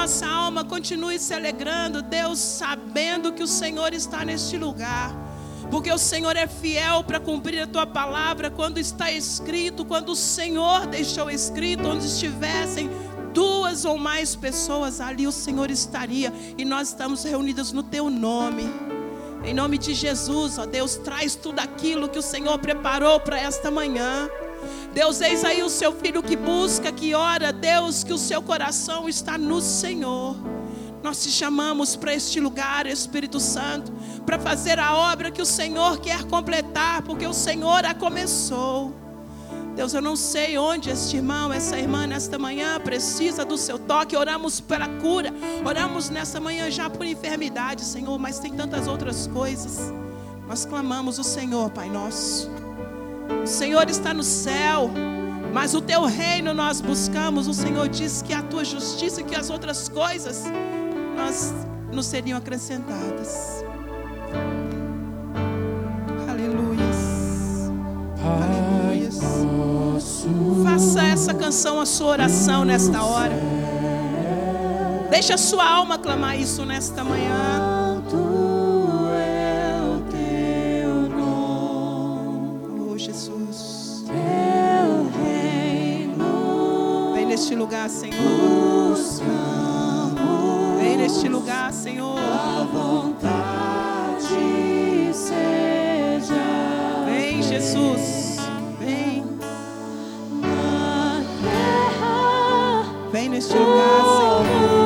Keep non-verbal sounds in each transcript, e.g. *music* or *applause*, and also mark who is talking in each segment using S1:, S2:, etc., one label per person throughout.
S1: nossa alma continue se alegrando, Deus, sabendo que o Senhor está neste lugar. Porque o Senhor é fiel para cumprir a tua palavra quando está escrito, quando o Senhor deixou escrito, onde estivessem duas ou mais pessoas, ali o Senhor estaria. E nós estamos reunidos no teu nome. Em nome de Jesus, ó Deus, traz tudo aquilo que o Senhor preparou para esta manhã. Deus, eis aí o seu filho que busca, que ora, Deus, que o seu coração está no Senhor. Nós te chamamos para este lugar, Espírito Santo, para fazer a obra que o Senhor quer completar, porque o Senhor a começou. Deus, eu não sei onde este irmão, essa irmã, nesta manhã precisa do seu toque. Oramos pela cura, oramos nesta manhã já por enfermidade, Senhor, mas tem tantas outras coisas. Nós clamamos o Senhor, Pai nosso. O Senhor está no céu, mas o teu reino nós buscamos. O Senhor diz que a tua justiça e que as outras coisas nós nos seriam acrescentadas. Aleluias. Aleluias. Faça essa canção a sua oração nesta hora. Deixa a sua alma clamar isso nesta manhã. Neste lugar, Senhor. Vem neste lugar, Senhor.
S2: A vontade seja
S1: Vem, Jesus. Vem. Vem neste lugar, Senhor.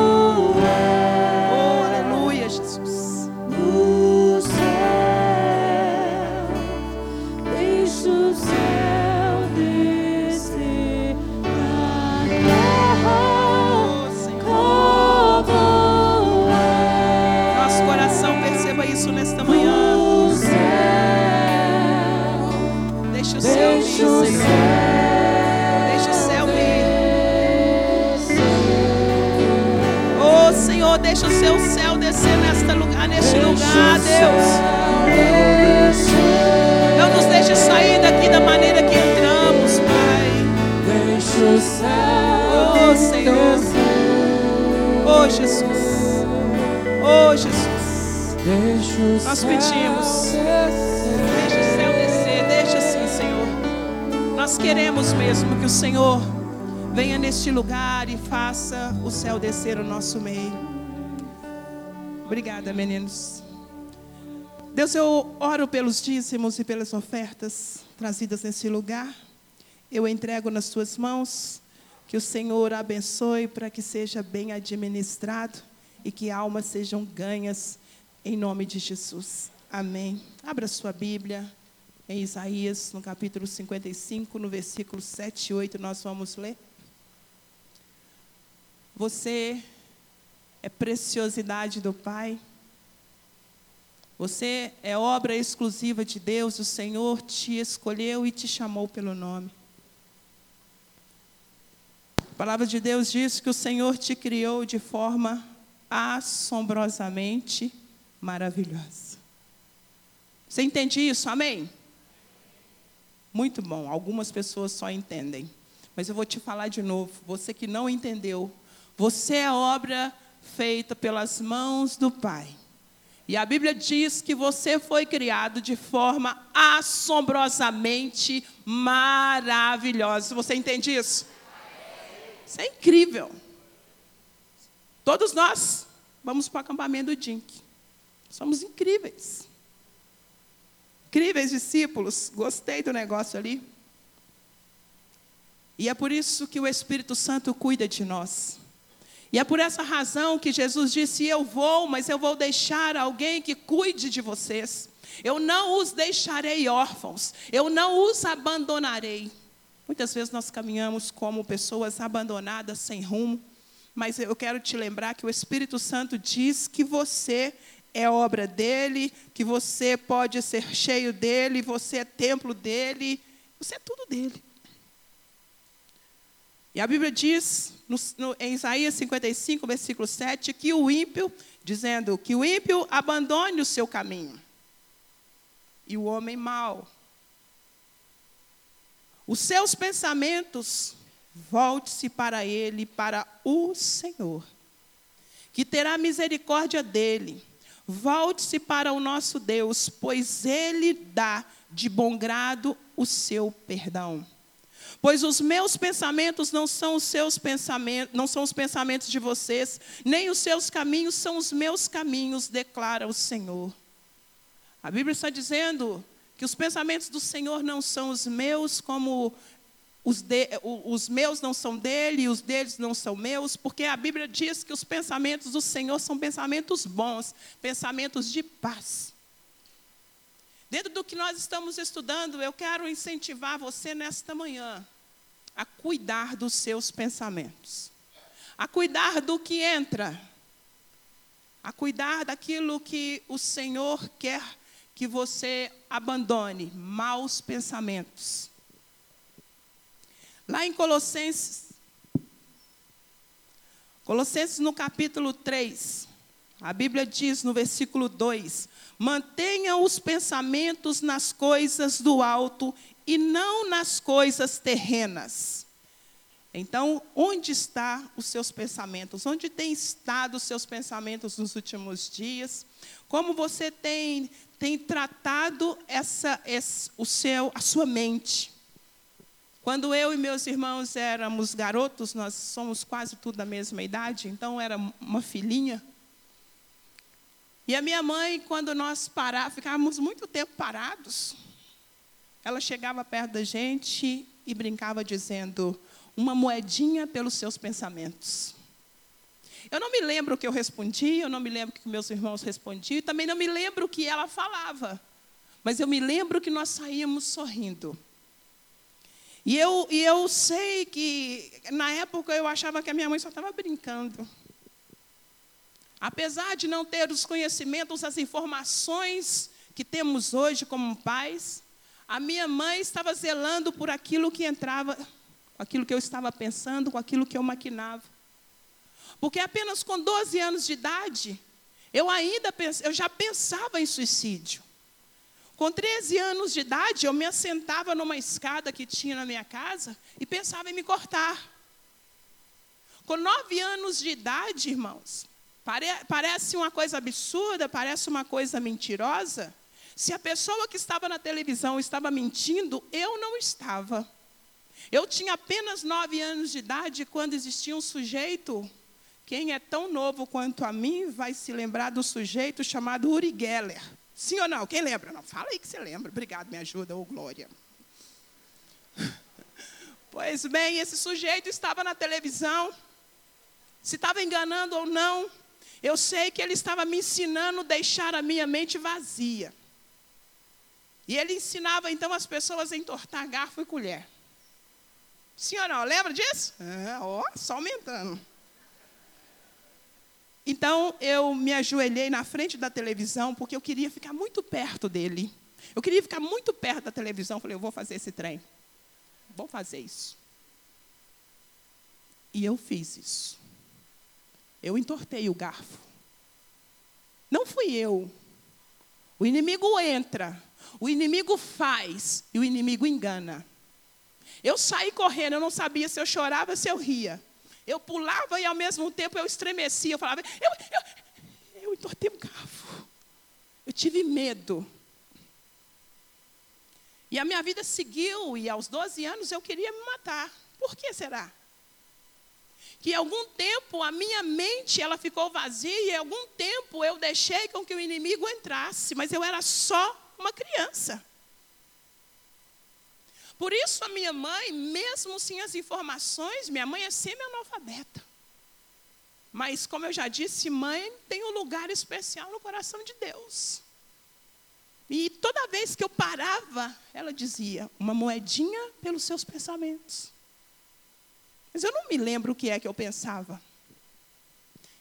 S2: Deixa o
S1: seu céu descer nesta lugar, neste lugar, Deus. Não nos deixe sair daqui da maneira que entramos, Pai.
S2: Deixa o céu
S1: Oh, Senhor. Oh, Jesus. Oh, Jesus.
S2: Deixa o
S1: Nós pedimos. Deixa o céu descer, deixa assim, Senhor. Nós queremos mesmo que o Senhor venha neste lugar e faça o céu descer o nosso meio. Obrigada, meninos. Deus, eu oro pelos dízimos e pelas ofertas trazidas nesse lugar. Eu entrego nas tuas mãos. Que o Senhor abençoe para que seja bem administrado e que almas sejam ganhas em nome de Jesus. Amém. Abra sua Bíblia em Isaías, no capítulo 55, no versículo 7 e 8, nós vamos ler. Você é preciosidade do Pai. Você é obra exclusiva de Deus, o Senhor te escolheu e te chamou pelo nome. A palavra de Deus diz que o Senhor te criou de forma assombrosamente maravilhosa. Você entende isso? Amém? Muito bom. Algumas pessoas só entendem. Mas eu vou te falar de novo. Você que não entendeu, você é obra feita pelas mãos do Pai. E a Bíblia diz que você foi criado de forma assombrosamente maravilhosa. Você entende isso? Isso é incrível. Todos nós vamos para o acampamento do Dink. Somos incríveis. Incríveis discípulos. Gostei do negócio ali. E é por isso que o Espírito Santo cuida de nós. E é por essa razão que Jesus disse: Eu vou, mas eu vou deixar alguém que cuide de vocês. Eu não os deixarei órfãos. Eu não os abandonarei. Muitas vezes nós caminhamos como pessoas abandonadas, sem rumo. Mas eu quero te lembrar que o Espírito Santo diz que você é obra dele, que você pode ser cheio dele, você é templo dele, você é tudo dele. E a Bíblia diz, no, no, em Isaías 55, versículo 7, que o ímpio, dizendo que o ímpio abandone o seu caminho, e o homem mau. Os seus pensamentos, volte-se para ele, para o Senhor. que terá misericórdia dele. Volte-se para o nosso Deus, pois ele dá de bom grado o seu perdão. Pois os meus pensamentos não são os seus pensamentos, não são os pensamentos de vocês, nem os seus caminhos são os meus caminhos, declara o Senhor. A Bíblia está dizendo que os pensamentos do Senhor não são os meus, como os, de, os meus não são dele os deles não são meus, porque a Bíblia diz que os pensamentos do Senhor são pensamentos bons, pensamentos de paz. Dentro do que nós estamos estudando, eu quero incentivar você nesta manhã a cuidar dos seus pensamentos, a cuidar do que entra, a cuidar daquilo que o Senhor quer que você abandone maus pensamentos. Lá em Colossenses, Colossenses no capítulo 3, a Bíblia diz no versículo 2: Mantenha os pensamentos nas coisas do alto e não nas coisas terrenas. Então, onde estão os seus pensamentos? Onde têm estado os seus pensamentos nos últimos dias? Como você tem, tem tratado essa, o seu, a sua mente? Quando eu e meus irmãos éramos garotos, nós somos quase tudo da mesma idade, então era uma filhinha. E a minha mãe, quando nós ficávamos muito tempo parados, ela chegava perto da gente e brincava dizendo: uma moedinha pelos seus pensamentos. Eu não me lembro o que eu respondi, eu não me lembro o que meus irmãos respondiam, também não me lembro o que ela falava. Mas eu me lembro que nós saímos sorrindo. E eu, e eu sei que, na época, eu achava que a minha mãe só estava brincando. Apesar de não ter os conhecimentos, as informações que temos hoje como pais, a minha mãe estava zelando por aquilo que entrava, aquilo que eu estava pensando, com aquilo que eu maquinava. Porque apenas com 12 anos de idade, eu ainda eu já pensava em suicídio. Com 13 anos de idade, eu me assentava numa escada que tinha na minha casa e pensava em me cortar. Com 9 anos de idade, irmãos, Pare, parece uma coisa absurda, parece uma coisa mentirosa. Se a pessoa que estava na televisão estava mentindo, eu não estava. Eu tinha apenas nove anos de idade quando existia um sujeito. Quem é tão novo quanto a mim vai se lembrar do sujeito chamado Uri Geller. Sim ou não? Quem lembra? Não, fala aí que você lembra. Obrigado, me ajuda, ô oh, Glória. *laughs* Pois bem, esse sujeito estava na televisão. Se estava enganando ou não, eu sei que ele estava me ensinando a deixar a minha mente vazia. E ele ensinava então as pessoas a entortar garfo e colher. Não? Lembra disso? É, ó, só aumentando. Então eu me ajoelhei na frente da televisão porque eu queria ficar muito perto dele. Eu queria ficar muito perto da televisão. Falei, eu vou fazer esse trem. Vou fazer isso. E eu fiz isso. Eu entortei o garfo. Não fui eu. O inimigo entra, o inimigo faz e o inimigo engana. Eu saí correndo, eu não sabia se eu chorava ou se eu ria. Eu pulava e ao mesmo tempo eu estremecia. Eu falava, eu, eu, eu entortei o garfo. Eu tive medo. E a minha vida seguiu, e aos 12 anos eu queria me matar. Por que será? Que algum tempo a minha mente ela ficou vazia e algum tempo eu deixei com que o inimigo entrasse, mas eu era só uma criança. Por isso a minha mãe, mesmo sem as informações, minha mãe é semi-analfabeta. Mas como eu já disse, mãe tem um lugar especial no coração de Deus. E toda vez que eu parava, ela dizia: uma moedinha pelos seus pensamentos. Mas eu não me lembro o que é que eu pensava.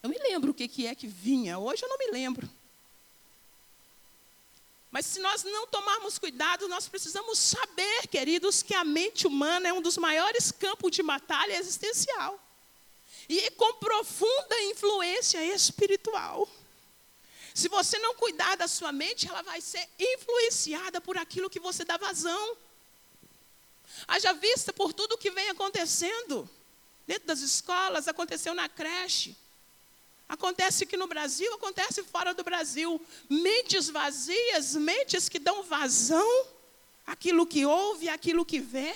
S1: Eu me lembro o que é que vinha. Hoje eu não me lembro. Mas se nós não tomarmos cuidado, nós precisamos saber, queridos, que a mente humana é um dos maiores campos de batalha existencial. E com profunda influência espiritual. Se você não cuidar da sua mente, ela vai ser influenciada por aquilo que você dá vazão. Haja vista por tudo que vem acontecendo dentro das escolas, aconteceu na creche. Acontece que no Brasil, acontece fora do Brasil. Mentes vazias, mentes que dão vazão àquilo que ouve, àquilo que vê.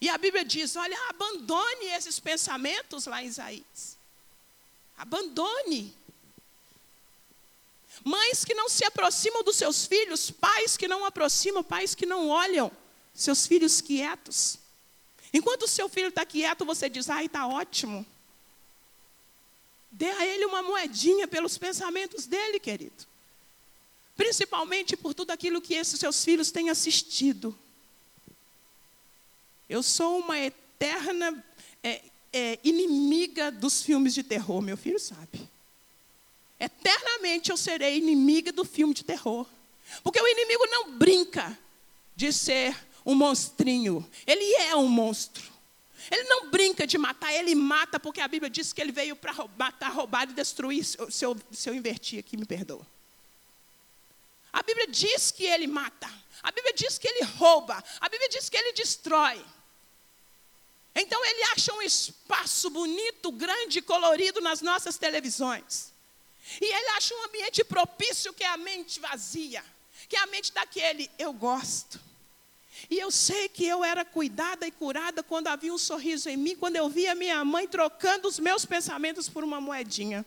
S1: E a Bíblia diz: olha, abandone esses pensamentos lá em Isaías. Abandone. Mães que não se aproximam dos seus filhos, pais que não aproximam, pais que não olham seus filhos quietos. Enquanto o seu filho está quieto, você diz: ai, está ótimo. Dê a ele uma moedinha pelos pensamentos dele, querido. Principalmente por tudo aquilo que esses seus filhos têm assistido. Eu sou uma eterna é, é, inimiga dos filmes de terror, meu filho sabe. Eternamente eu serei inimiga do filme de terror. Porque o inimigo não brinca de ser um monstrinho. Ele é um monstro. Ele não brinca de matar, ele mata porque a Bíblia diz que ele veio para matar, roubar e destruir. Se eu, se eu invertir aqui, me perdoa. A Bíblia diz que ele mata. A Bíblia diz que ele rouba. A Bíblia diz que ele destrói. Então ele acha um espaço bonito, grande, colorido nas nossas televisões. E ele acha um ambiente propício que é a mente vazia, que é a mente daquele eu gosto. E eu sei que eu era cuidada e curada quando havia um sorriso em mim, quando eu via minha mãe trocando os meus pensamentos por uma moedinha.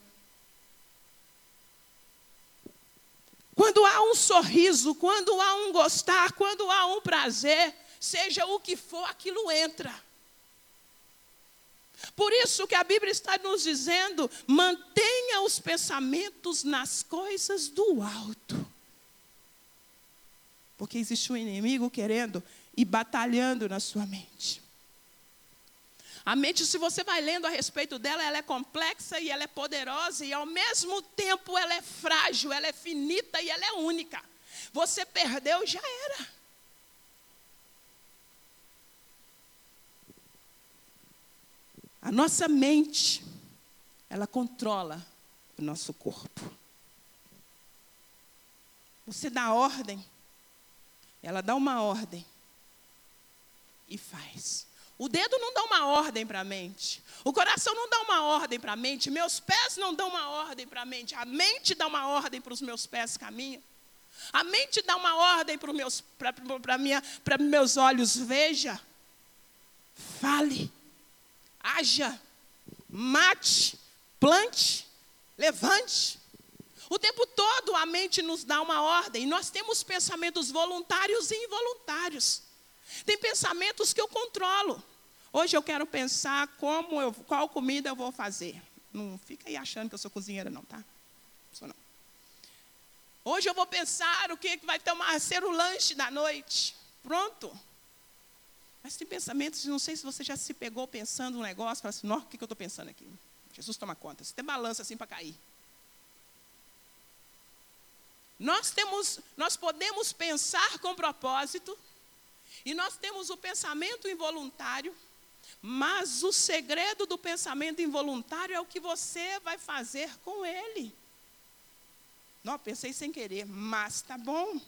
S1: Quando há um sorriso, quando há um gostar, quando há um prazer, seja o que for, aquilo entra. Por isso que a Bíblia está nos dizendo: mantenha os pensamentos nas coisas do alto. Porque existe um inimigo querendo e batalhando na sua mente. A mente, se você vai lendo a respeito dela, ela é complexa e ela é poderosa, e ao mesmo tempo ela é frágil, ela é finita e ela é única. Você perdeu, já era. A nossa mente, ela controla o nosso corpo. Você dá ordem, ela dá uma ordem e faz. O dedo não dá uma ordem para a mente. O coração não dá uma ordem para a mente. Meus pés não dão uma ordem para a mente. A mente dá uma ordem para os meus pés caminham. A mente dá uma ordem para meus, meus olhos. Veja. Fale haja, mate, plante, levante. O tempo todo a mente nos dá uma ordem. Nós temos pensamentos voluntários e involuntários. Tem pensamentos que eu controlo. Hoje eu quero pensar como eu, qual comida eu vou fazer. Não fica aí achando que eu sou cozinheira, não, tá? Sou não. Hoje eu vou pensar o que vai tomar, ser o lanche da noite. Pronto. Mas tem pensamentos, não sei se você já se pegou pensando um negócio, fala assim, nossa, o que, que eu estou pensando aqui? Jesus toma conta. Você tem balança assim para cair. Nós temos, nós podemos pensar com propósito, e nós temos o pensamento involuntário, mas o segredo do pensamento involuntário é o que você vai fazer com ele. Não, pensei sem querer, mas tá bom.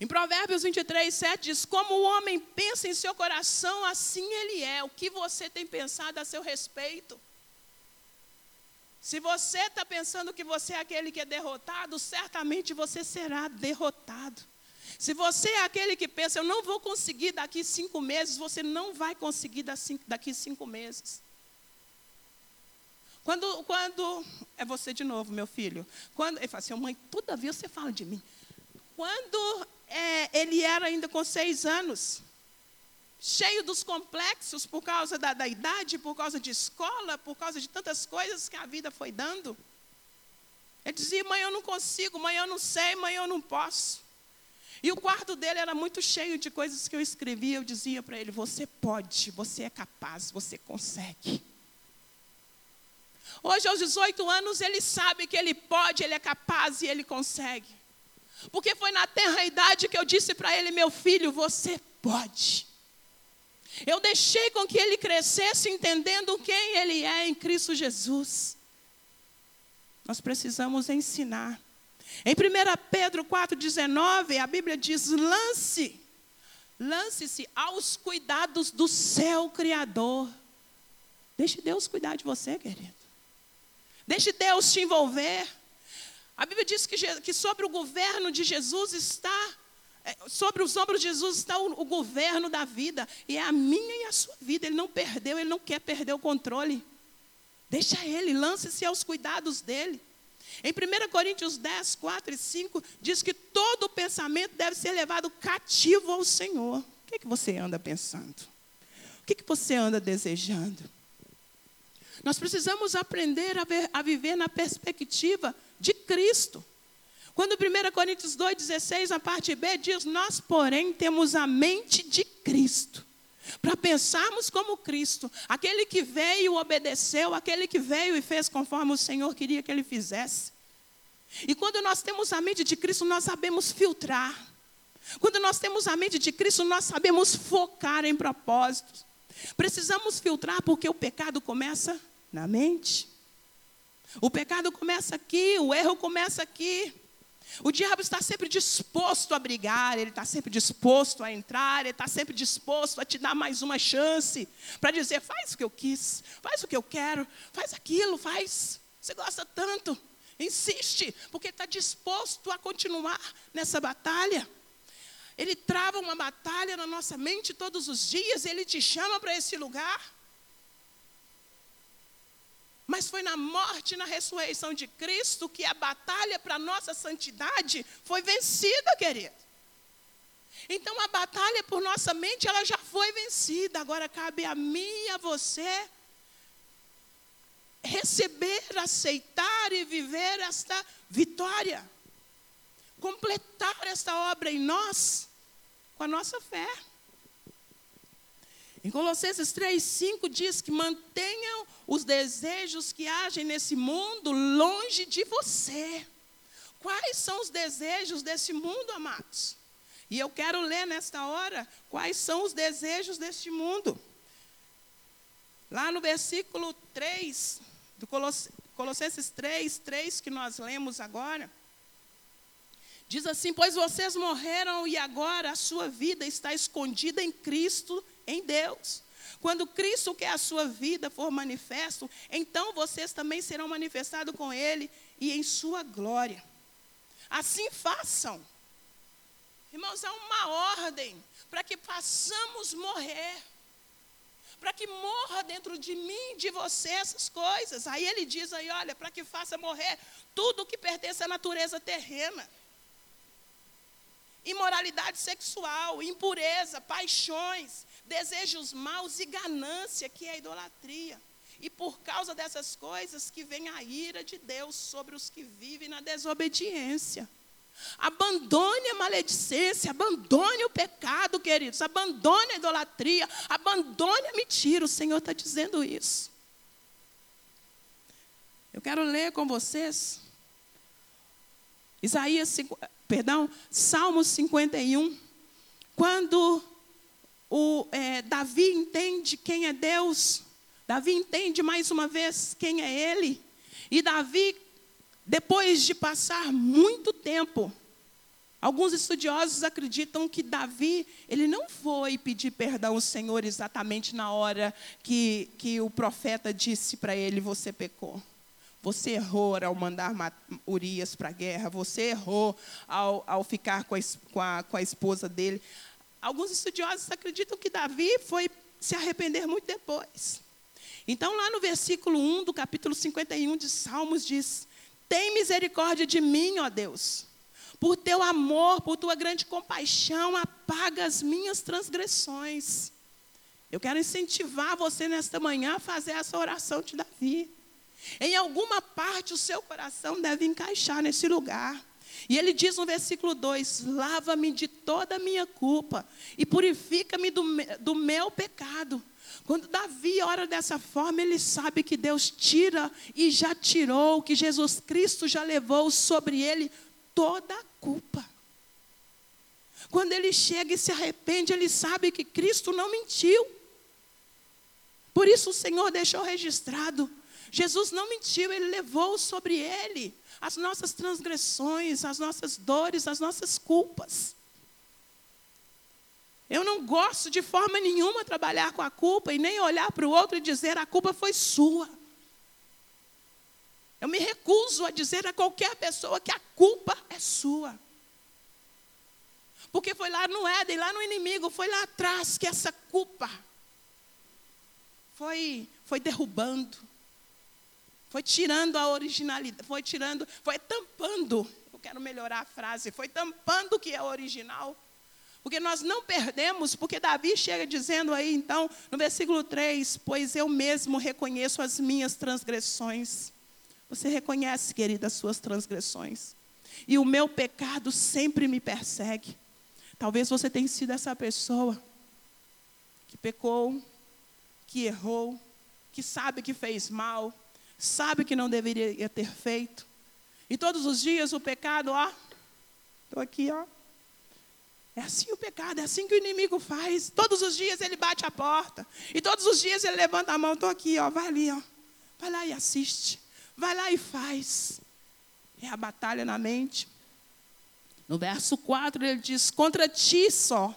S1: Em Provérbios 23, 7 diz: Como o homem pensa em seu coração, assim ele é. O que você tem pensado a seu respeito? Se você está pensando que você é aquele que é derrotado, certamente você será derrotado. Se você é aquele que pensa, eu não vou conseguir daqui cinco meses, você não vai conseguir daqui cinco meses. Quando, quando é você de novo, meu filho. Quando ele fala assim, mãe, toda vez você fala de mim. Quando é, ele era ainda com seis anos, cheio dos complexos por causa da, da idade, por causa de escola, por causa de tantas coisas que a vida foi dando. Ele dizia: mãe, eu não consigo, mãe, eu não sei, mãe, eu não posso. E o quarto dele era muito cheio de coisas que eu escrevia. Eu dizia para ele: Você pode, você é capaz, você consegue. Hoje, aos 18 anos, ele sabe que ele pode, ele é capaz e ele consegue. Porque foi na tenra idade que eu disse para ele: meu filho, você pode. Eu deixei com que ele crescesse entendendo quem ele é em Cristo Jesus. Nós precisamos ensinar. Em 1 Pedro 4,19, a Bíblia diz: lance, lance-se aos cuidados do céu Criador. Deixe Deus cuidar de você, querido. Deixe Deus te envolver. A Bíblia diz que, que sobre o governo de Jesus está, sobre os ombros de Jesus está o, o governo da vida. E é a minha e a sua vida. Ele não perdeu, ele não quer perder o controle. Deixa ele, lance-se aos cuidados dele. Em 1 Coríntios 10, 4 e 5, diz que todo pensamento deve ser levado cativo ao Senhor. O que, é que você anda pensando? O que, é que você anda desejando? Nós precisamos aprender a, ver, a viver na perspectiva de Cristo. Quando 1 Coríntios 2,16, a parte B, diz: Nós, porém, temos a mente de Cristo. Para pensarmos como Cristo, aquele que veio, obedeceu, aquele que veio e fez conforme o Senhor queria que ele fizesse. E quando nós temos a mente de Cristo, nós sabemos filtrar. Quando nós temos a mente de Cristo, nós sabemos focar em propósitos. Precisamos filtrar porque o pecado começa na mente. O pecado começa aqui, o erro começa aqui. O diabo está sempre disposto a brigar, ele está sempre disposto a entrar, ele está sempre disposto a te dar mais uma chance para dizer: faz o que eu quis, faz o que eu quero, faz aquilo, faz. Você gosta tanto, insiste, porque está disposto a continuar nessa batalha. Ele trava uma batalha na nossa mente todos os dias, ele te chama para esse lugar. Mas foi na morte e na ressurreição de Cristo que a batalha para a nossa santidade foi vencida, querido. Então a batalha por nossa mente, ela já foi vencida. Agora cabe a mim e a você receber, aceitar e viver esta vitória. Completar esta obra em nós com a nossa fé. Em Colossenses 3,5 diz que mantenham os desejos que agem nesse mundo longe de você. Quais são os desejos desse mundo, amados? E eu quero ler nesta hora quais são os desejos deste mundo. Lá no versículo 3, do Colossenses 3, 3, que nós lemos agora. Diz assim: Pois vocês morreram e agora a sua vida está escondida em Cristo em Deus. Quando Cristo, que é a sua vida, for manifesto, então vocês também serão manifestados com Ele e em sua glória. Assim façam. Irmãos, há uma ordem para que façamos morrer. Para que morra dentro de mim, de você, essas coisas. Aí ele diz aí, olha, para que faça morrer tudo que pertence à natureza terrena imoralidade sexual, impureza, paixões, desejos maus e ganância, que é a idolatria. E por causa dessas coisas que vem a ira de Deus sobre os que vivem na desobediência. Abandone a maledicência, abandone o pecado, queridos, abandone a idolatria, abandone a mentira. O Senhor está dizendo isso. Eu quero ler com vocês Isaías, perdão, Salmos 51. Quando o, é, Davi entende quem é Deus, Davi entende mais uma vez quem é Ele. E Davi, depois de passar muito tempo, alguns estudiosos acreditam que Davi, ele não foi pedir perdão ao Senhor exatamente na hora que, que o profeta disse para ele: Você pecou. Você errou ao mandar Urias para a guerra. Você errou ao, ao ficar com a, com, a, com a esposa dele. Alguns estudiosos acreditam que Davi foi se arrepender muito depois. Então, lá no versículo 1 do capítulo 51 de Salmos, diz: Tem misericórdia de mim, ó Deus. Por teu amor, por tua grande compaixão, apaga as minhas transgressões. Eu quero incentivar você nesta manhã a fazer essa oração de Davi. Em alguma parte o seu coração deve encaixar nesse lugar. E ele diz no versículo 2: Lava-me de toda a minha culpa e purifica-me do, do meu pecado. Quando Davi ora dessa forma, ele sabe que Deus tira e já tirou, que Jesus Cristo já levou sobre ele toda a culpa. Quando ele chega e se arrepende, ele sabe que Cristo não mentiu. Por isso o Senhor deixou registrado Jesus não mentiu, ele levou sobre ele as nossas transgressões, as nossas dores, as nossas culpas. Eu não gosto de forma nenhuma trabalhar com a culpa e nem olhar para o outro e dizer a culpa foi sua. Eu me recuso a dizer a qualquer pessoa que a culpa é sua. Porque foi lá no Éden, lá no inimigo, foi lá atrás que essa culpa foi, foi derrubando, foi tirando a originalidade, foi tirando, foi tampando. Eu quero melhorar a frase, foi tampando o que é original. Porque nós não perdemos, porque Davi chega dizendo aí, então, no versículo 3: Pois eu mesmo reconheço as minhas transgressões. Você reconhece, querida, as suas transgressões. E o meu pecado sempre me persegue. Talvez você tenha sido essa pessoa que pecou, que errou, que sabe que fez mal, sabe que não deveria ter feito. E todos os dias o pecado, ó, estou aqui, ó. É assim o pecado, é assim que o inimigo faz. Todos os dias ele bate a porta. E todos os dias ele levanta a mão, estou aqui, ó, vai ali, ó. Vai lá e assiste. Vai lá e faz. É a batalha na mente. No verso 4 ele diz: Contra ti só,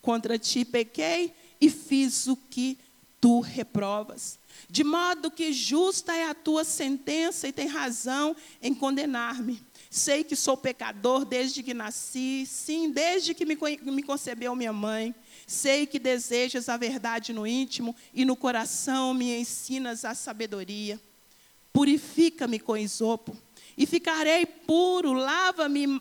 S1: contra ti pequei e fiz o que tu reprovas. De modo que justa é a tua sentença e tem razão em condenar-me. Sei que sou pecador desde que nasci, sim, desde que me, concebeu minha mãe. Sei que desejas a verdade no íntimo e no coração me ensinas a sabedoria. Purifica-me com isopo e ficarei puro, lava-me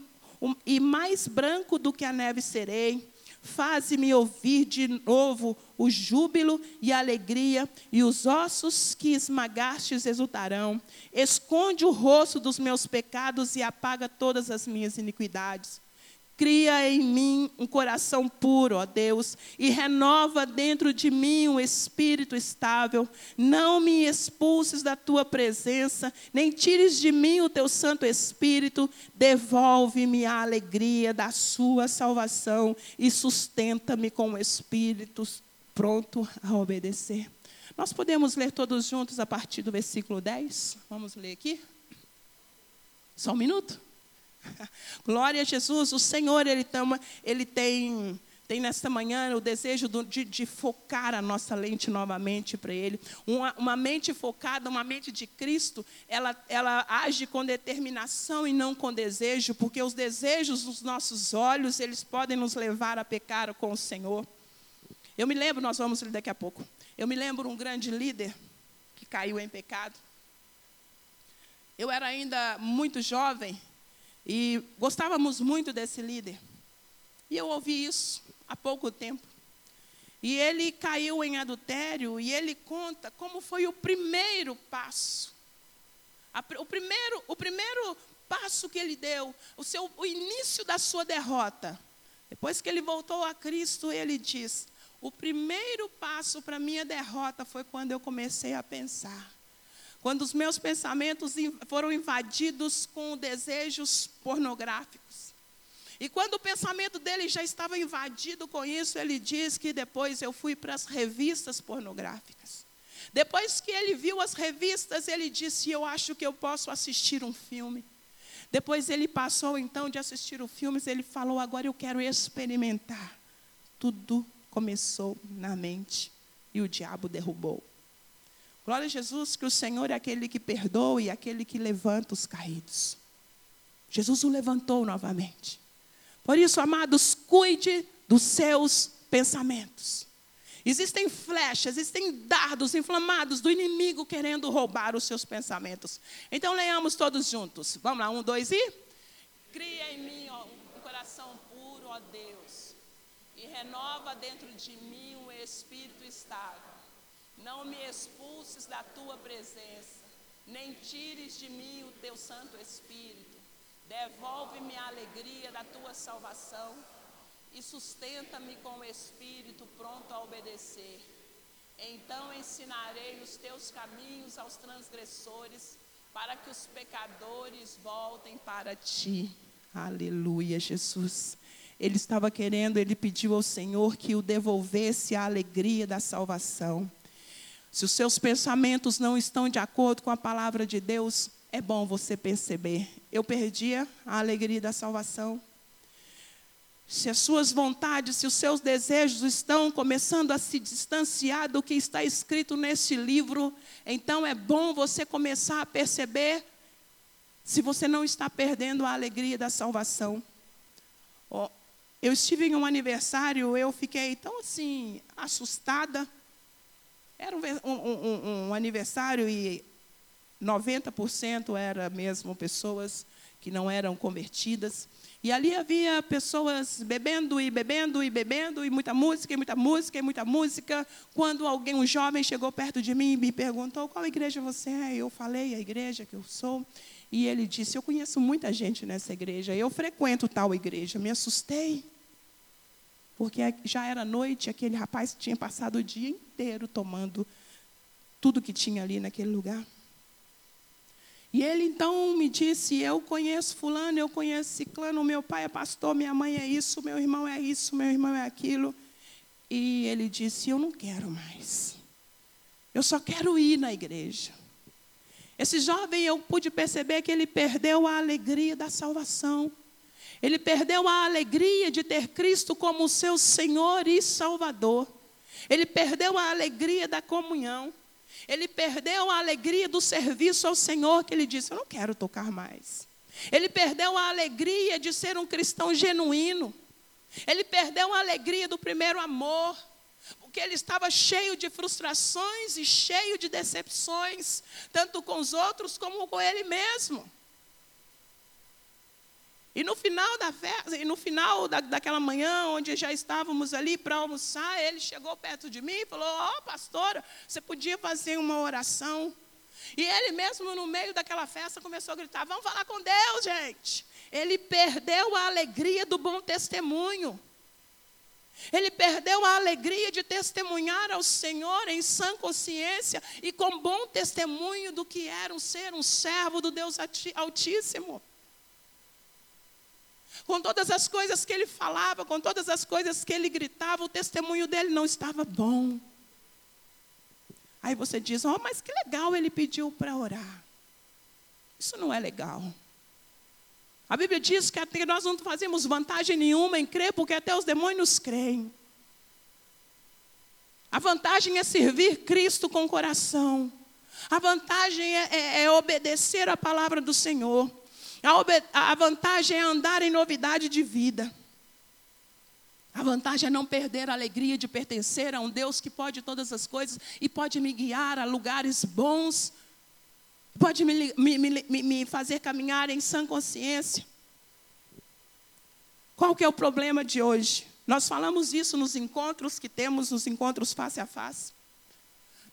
S1: e mais branco do que a neve serei. Faze-me ouvir de novo o júbilo e a alegria, e os ossos que esmagastes exultarão. Esconde o rosto dos meus pecados e apaga todas as minhas iniquidades. Cria em mim um coração puro, ó Deus, e renova dentro de mim um espírito estável. Não me expulses da tua presença, nem tires de mim o teu Santo Espírito. Devolve-me a alegria da sua salvação e sustenta-me com o espírito pronto a obedecer. Nós podemos ler todos juntos a partir do versículo 10? Vamos ler aqui? Só um minuto? *laughs* Glória a Jesus, o Senhor, Ele, ele tem, tem nesta manhã o desejo de, de focar a nossa lente novamente para Ele. Uma, uma, mente focada, uma mente de Cristo, ela, ela age com determinação e não com desejo, porque os desejos dos nossos olhos, eles podem nos levar a pecar com o Senhor. Eu me lembro, nós vamos ler daqui a pouco. Eu me lembro um grande líder que caiu em pecado. Eu era ainda muito jovem e gostávamos muito desse líder. E eu ouvi isso há pouco tempo. E ele caiu em adultério e ele conta como foi o primeiro passo. o, primeiro, o primeiro passo que ele deu, o, seu, o início da sua derrota. Depois que ele voltou a Cristo, ele diz: O primeiro passo para a minha derrota foi quando eu comecei a pensar quando os meus pensamentos foram invadidos com desejos pornográficos. E quando o pensamento dele já estava invadido com isso, ele diz que depois eu fui para as revistas pornográficas. Depois que ele viu as revistas, ele disse: Eu acho que eu posso assistir um filme. Depois ele passou então de assistir o filme, ele falou: Agora eu quero experimentar. Tudo começou na mente e o diabo derrubou. Glória a Jesus, que o Senhor é aquele que perdoa e aquele que levanta os caídos. Jesus o levantou novamente. Por isso, amados, cuide dos seus pensamentos. Existem flechas, existem dardos inflamados do inimigo querendo roubar os seus pensamentos. Então, leiamos todos juntos. Vamos lá, um, dois e. Cria em mim ó, um coração puro, ó Deus, e renova dentro de mim um espírito estável. Não me expulses da tua presença, nem tires de mim o teu Santo Espírito. Devolve-me a alegria da tua salvação e sustenta-me com o espírito pronto a obedecer. Então ensinarei os teus caminhos aos transgressores, para que os pecadores voltem para ti. Aleluia, Jesus. Ele estava querendo, ele pediu ao Senhor que o devolvesse a alegria da salvação. Se os seus pensamentos não estão de acordo com a palavra de Deus, é bom você perceber. Eu perdia a alegria da salvação. Se as suas vontades, se os seus desejos estão começando a se distanciar do que está escrito nesse livro, então é bom você começar a perceber se você não está perdendo a alegria da salvação. Oh, eu estive em um aniversário, eu fiquei tão assim, assustada. Era um, um, um, aniversário e 90% era mesmo pessoas que não eram convertidas. E ali havia pessoas bebendo e bebendo e bebendo, e muita música, e muita música, e muita música. Quando alguém, um jovem, chegou perto de mim e me perguntou qual igreja você é, eu falei a igreja que eu sou. E ele disse: Eu conheço muita gente nessa igreja, eu frequento tal igreja. Me assustei, porque já era noite, aquele rapaz tinha passado o dia inteiro tomando tudo que tinha ali naquele lugar. E ele então me disse: Eu conheço Fulano, eu conheço Ciclano, meu pai é pastor, minha mãe é isso, meu irmão é isso, meu irmão é aquilo. E ele disse: Eu não quero mais. Eu só quero ir na igreja. Esse jovem, eu pude perceber que ele perdeu a alegria da salvação. Ele perdeu a alegria de ter Cristo como seu Senhor e Salvador. Ele perdeu a alegria da comunhão. Ele perdeu a alegria do serviço ao Senhor, que ele disse: Eu não quero tocar mais. Ele perdeu a alegria de ser um cristão genuíno. Ele perdeu a alegria do primeiro amor porque ele estava cheio de frustrações e cheio de decepções, tanto com os outros como com ele mesmo. E no final da festa, e no final da, daquela manhã, onde já estávamos ali para almoçar, ele chegou perto de mim e falou: Ó, oh, pastora, você podia fazer uma oração. E ele mesmo, no meio daquela festa, começou a gritar: Vamos falar com Deus, gente. Ele perdeu a alegria do bom testemunho. Ele perdeu a alegria de testemunhar ao Senhor em sã consciência e com bom testemunho do que era um ser um servo do Deus Altíssimo. Com todas as coisas que ele falava, com todas as coisas que ele gritava, o testemunho dele não estava bom. Aí você diz: Oh, mas que legal ele pediu para orar. Isso não é legal. A Bíblia diz que nós não fazemos vantagem nenhuma em crer, porque até os demônios creem. A vantagem é servir Cristo com coração. A vantagem é, é, é obedecer a palavra do Senhor. A, a vantagem é andar em novidade de vida. A vantagem é não perder a alegria de pertencer a um Deus que pode todas as coisas e pode me guiar a lugares bons pode me, me, me, me fazer caminhar em sã consciência. Qual que é o problema de hoje? Nós falamos isso nos encontros que temos, nos encontros face a face.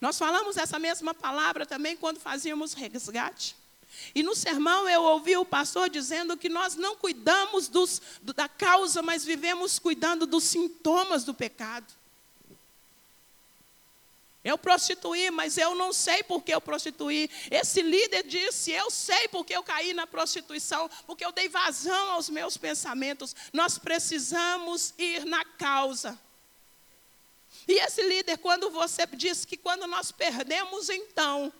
S1: Nós falamos essa mesma palavra também quando fazíamos resgate. E no sermão eu ouvi o pastor dizendo que nós não cuidamos dos, da causa, mas vivemos cuidando dos sintomas do pecado. Eu prostituí, mas eu não sei por que eu prostituí. Esse líder disse: Eu sei porque eu caí na prostituição, porque eu dei vazão aos meus pensamentos. Nós precisamos ir na causa. E esse líder, quando você disse que quando nós perdemos, então,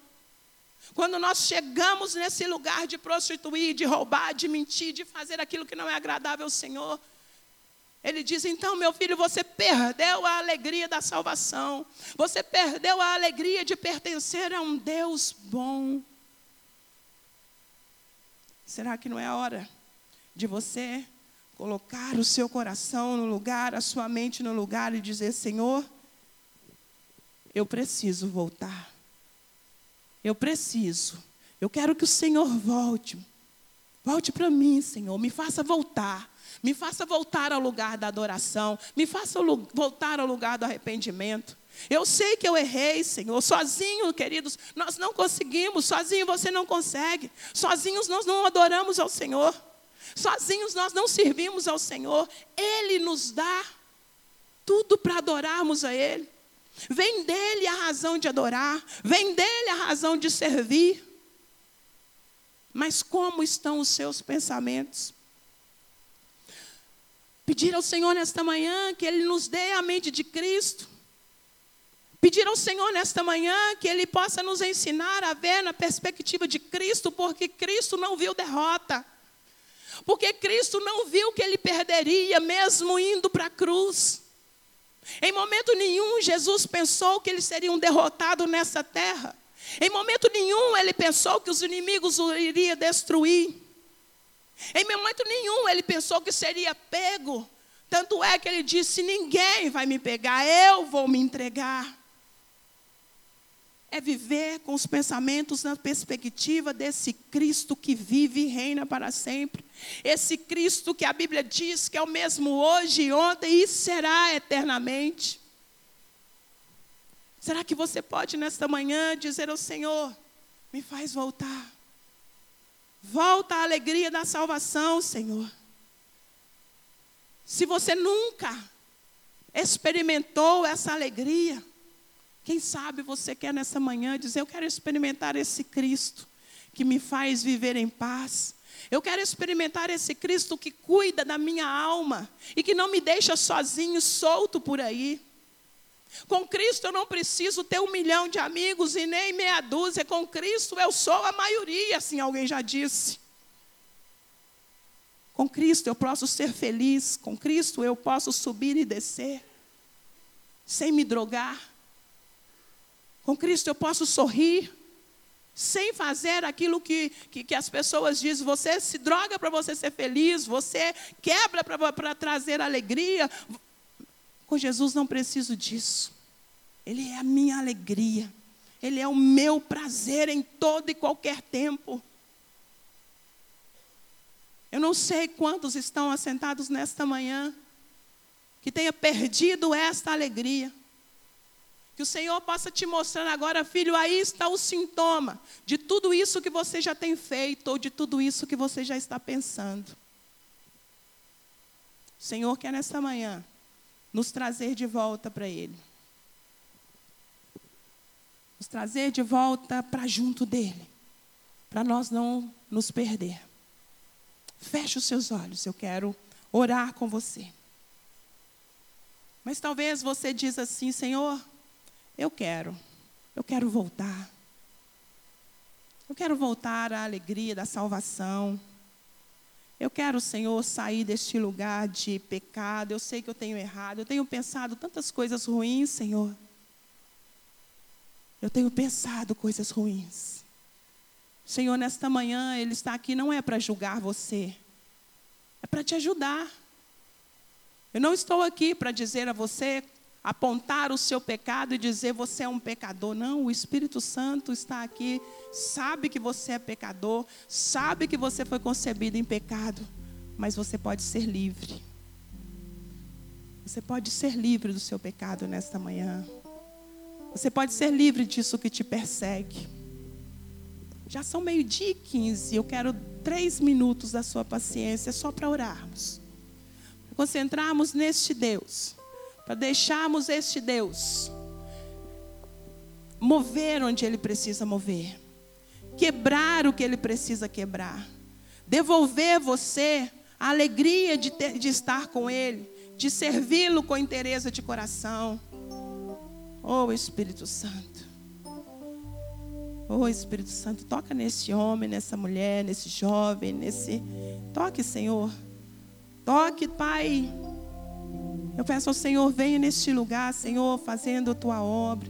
S1: quando nós chegamos nesse lugar de prostituir, de roubar, de mentir, de fazer aquilo que não é agradável ao Senhor, ele diz: então, meu filho, você perdeu a alegria da salvação, você perdeu a alegria de pertencer a um Deus bom. Será que não é hora de você colocar o seu coração no lugar, a sua mente no lugar e dizer: Senhor, eu preciso voltar. Eu preciso. Eu quero que o Senhor volte. Volte para mim, Senhor. Me faça voltar. Me faça voltar ao lugar da adoração. Me faça voltar ao lugar do arrependimento. Eu sei que eu errei, Senhor. Sozinho, queridos, nós não conseguimos. Sozinho você não consegue. Sozinhos nós não adoramos ao Senhor. Sozinhos nós não servimos ao Senhor. Ele nos dá tudo para adorarmos a Ele. Vem dele a razão de adorar, vem dele a razão de servir. Mas como estão os seus pensamentos? Pedir ao Senhor nesta manhã que Ele nos dê a mente de Cristo. Pedir ao Senhor nesta manhã que Ele possa nos ensinar a ver na perspectiva de Cristo, porque Cristo não viu derrota. Porque Cristo não viu que Ele perderia, mesmo indo para a cruz. Em momento nenhum, Jesus pensou que Ele seria um derrotado nessa terra. Em momento nenhum ele pensou que os inimigos o iriam destruir. Em momento nenhum ele pensou que seria pego. Tanto é que ele disse: Ninguém vai me pegar, eu vou me entregar. É viver com os pensamentos na perspectiva desse Cristo que vive e reina para sempre. Esse Cristo que a Bíblia diz que é o mesmo hoje, ontem e será eternamente. Será que você pode nesta manhã dizer ao Senhor: Me faz voltar. Volta a alegria da salvação, Senhor. Se você nunca experimentou essa alegria, quem sabe você quer nessa manhã dizer: Eu quero experimentar esse Cristo que me faz viver em paz. Eu quero experimentar esse Cristo que cuida da minha alma e que não me deixa sozinho, solto por aí. Com Cristo eu não preciso ter um milhão de amigos e nem meia dúzia. Com Cristo eu sou a maioria, assim alguém já disse. Com Cristo eu posso ser feliz. Com Cristo eu posso subir e descer. Sem me drogar. Com Cristo eu posso sorrir. Sem fazer aquilo que, que, que as pessoas dizem. Você se droga para você ser feliz. Você quebra para trazer alegria. Com Jesus não preciso disso. Ele é a minha alegria. Ele é o meu prazer em todo e qualquer tempo. Eu não sei quantos estão assentados nesta manhã que tenha perdido esta alegria. Que o Senhor possa te mostrar agora, filho, aí está o sintoma de tudo isso que você já tem feito ou de tudo isso que você já está pensando. O Senhor quer nesta manhã nos trazer de volta para Ele. Nos trazer de volta para junto dEle. Para nós não nos perder. Feche os seus olhos, eu quero orar com você. Mas talvez você diz assim, Senhor, eu quero, eu quero voltar. Eu quero voltar à alegria da salvação. Eu quero, Senhor, sair deste lugar de pecado. Eu sei que eu tenho errado. Eu tenho pensado tantas coisas ruins, Senhor. Eu tenho pensado coisas ruins. Senhor, nesta manhã, Ele está aqui não é para julgar você, é para te ajudar. Eu não estou aqui para dizer a você apontar o seu pecado e dizer você é um pecador. Não, o Espírito Santo está aqui, sabe que você é pecador, sabe que você foi concebido em pecado, mas você pode ser livre. Você pode ser livre do seu pecado nesta manhã. Você pode ser livre disso que te persegue. Já são meio-dia e quinze. Eu quero três minutos da sua paciência só para orarmos. Para concentrarmos neste Deus para deixarmos este Deus mover onde Ele precisa mover, quebrar o que Ele precisa quebrar, devolver você a alegria de, ter, de estar com Ele, de servi-lo com interesse de coração. Oh Espírito Santo. Oh Espírito Santo, toca nesse homem, nessa mulher, nesse jovem, nesse. Toque, Senhor. Toque, Pai. Eu peço ao Senhor, venha neste lugar, Senhor, fazendo a tua obra.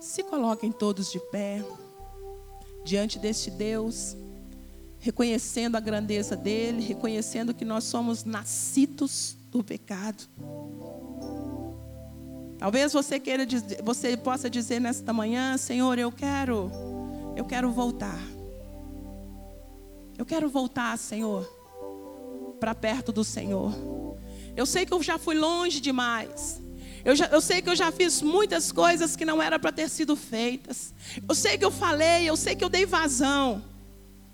S1: Se coloquem todos de pé, diante deste Deus, reconhecendo a grandeza dEle, reconhecendo que nós somos nascidos do pecado. Talvez você queira, você possa dizer nesta manhã, Senhor, eu quero, eu quero voltar. Eu quero voltar, Senhor para perto do Senhor. Eu sei que eu já fui longe demais. Eu, já, eu sei que eu já fiz muitas coisas que não era para ter sido feitas. Eu sei que eu falei, eu sei que eu dei vazão.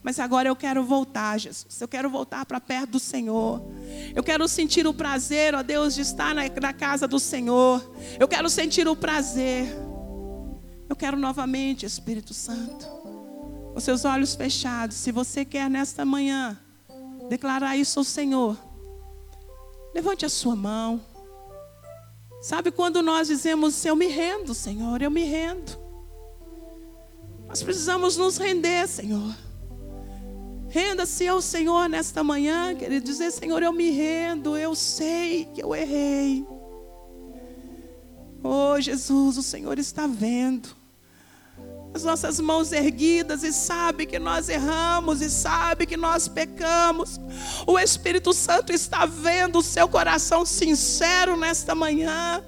S1: Mas agora eu quero voltar, Jesus. Eu quero voltar para perto do Senhor. Eu quero sentir o prazer, ó Deus, de estar na, na casa do Senhor. Eu quero sentir o prazer. Eu quero novamente, Espírito Santo. Com seus olhos fechados, se você quer nesta manhã declarar isso ao Senhor, levante a sua mão. Sabe quando nós dizemos, eu me rendo, Senhor, eu me rendo. Nós precisamos nos render, Senhor. Renda-se ao Senhor nesta manhã, querido, dizer, Senhor, eu me rendo, eu sei que eu errei. Oh, Jesus, o Senhor está vendo as nossas mãos erguidas e sabe que nós erramos e sabe que nós pecamos. O Espírito Santo está vendo o seu coração sincero nesta manhã.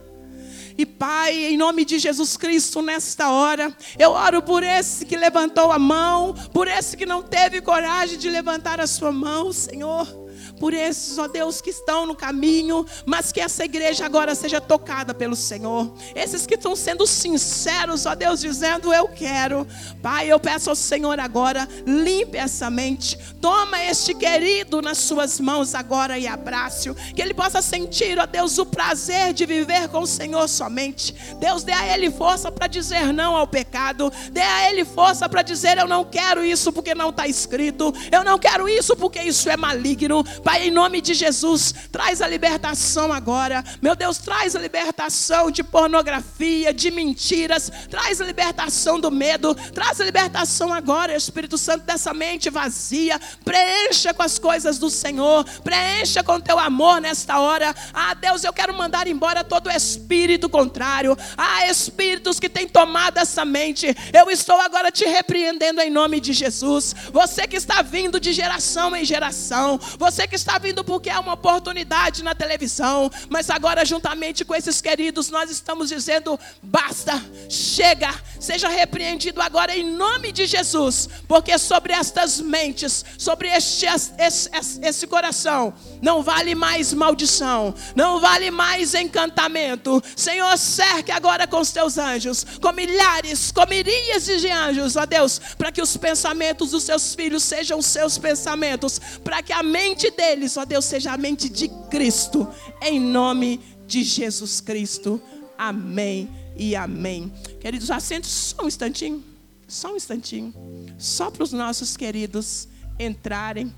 S1: E Pai, em nome de Jesus Cristo, nesta hora, eu oro por esse que levantou a mão, por esse que não teve coragem de levantar a sua mão, Senhor por esses, ó Deus, que estão no caminho, mas que essa igreja agora seja tocada pelo Senhor. Esses que estão sendo sinceros, ó Deus, dizendo: Eu quero. Pai, eu peço ao Senhor agora, limpe essa mente. Toma este querido nas suas mãos agora e abrace-o. Que ele possa sentir, ó Deus, o prazer de viver com o Senhor somente. Deus, dê a ele força para dizer não ao pecado. Dê a ele força para dizer: Eu não quero isso porque não está escrito. Eu não quero isso porque isso é maligno. Pai, em nome de Jesus, traz a libertação agora. Meu Deus, traz a libertação de pornografia, de mentiras. Traz a libertação do medo. Traz a libertação agora, Espírito Santo, dessa mente vazia. Preencha com as coisas do Senhor. Preencha com teu amor nesta hora. Ah, Deus, eu quero mandar embora todo espírito contrário. Ah, espíritos que têm tomado essa mente. Eu estou agora te repreendendo em nome de Jesus. Você que está vindo de geração em geração. Você que está vindo porque é uma oportunidade na televisão, mas agora, juntamente com esses queridos, nós estamos dizendo: basta, chega, seja repreendido agora em nome de Jesus, porque sobre estas mentes, sobre este, esse, esse, coração, não vale mais maldição, não vale mais encantamento. Senhor, cerque agora com os teus anjos, com milhares, com miríades de anjos, ó Deus, para que os pensamentos dos seus filhos sejam seus pensamentos, para que a mente deles, ó Deus, seja a mente de Cristo, em nome de Jesus Cristo. Amém e amém. Queridos, assentos só um instantinho, só um instantinho, só para os nossos queridos entrarem.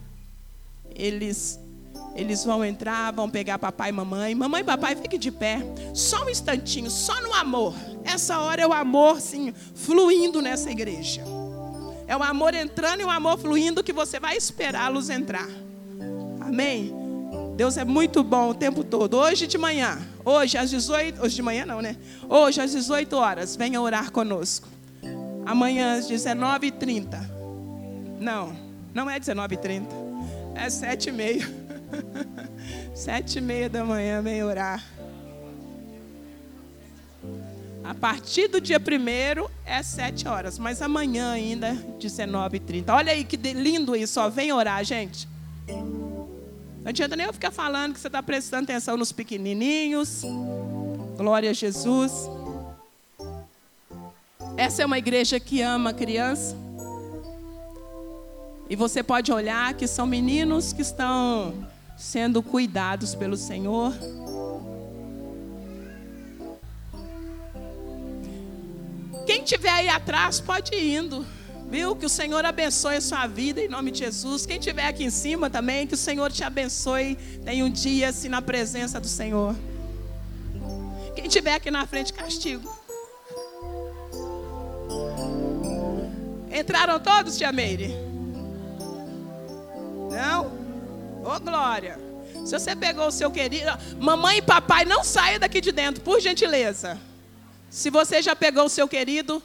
S1: Eles eles vão entrar, vão pegar papai e mamãe. Mamãe e papai, fique de pé. Só um instantinho, só no amor. Essa hora é o amor, sim, fluindo nessa igreja. É o amor entrando e o amor fluindo que você vai esperá-los entrar. Amém? Deus é muito bom o tempo todo. Hoje de manhã, hoje às 18, hoje de manhã não, né? Hoje às 18 horas, venha orar conosco. Amanhã às 19h30. Não, não é 19h30. É 7h30. *laughs* 7h30 da manhã, venha orar. A partir do dia 1 é 7 horas, mas amanhã ainda, 19h30. Olha aí que lindo isso, ó. Vem orar, gente. Não adianta nem eu ficar falando que você está prestando atenção nos pequenininhos. Glória a Jesus. Essa é uma igreja que ama criança. E você pode olhar que são meninos que estão sendo cuidados pelo Senhor. Quem tiver aí atrás pode ir indo. Viu? Que o Senhor abençoe a sua vida em nome de Jesus. Quem estiver aqui em cima também, que o Senhor te abençoe. Tenha um dia assim na presença do Senhor. Quem estiver aqui na frente, castigo. Entraram todos, tia Meire? Não? Ô, oh, glória. Se você pegou o seu querido. Mamãe e papai, não saia daqui de dentro, por gentileza. Se você já pegou o seu querido,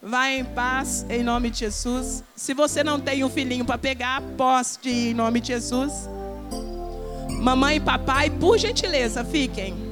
S1: Vai em paz, em nome de Jesus. Se você não tem um filhinho para pegar, poste em nome de Jesus. Mamãe e papai, por gentileza, fiquem.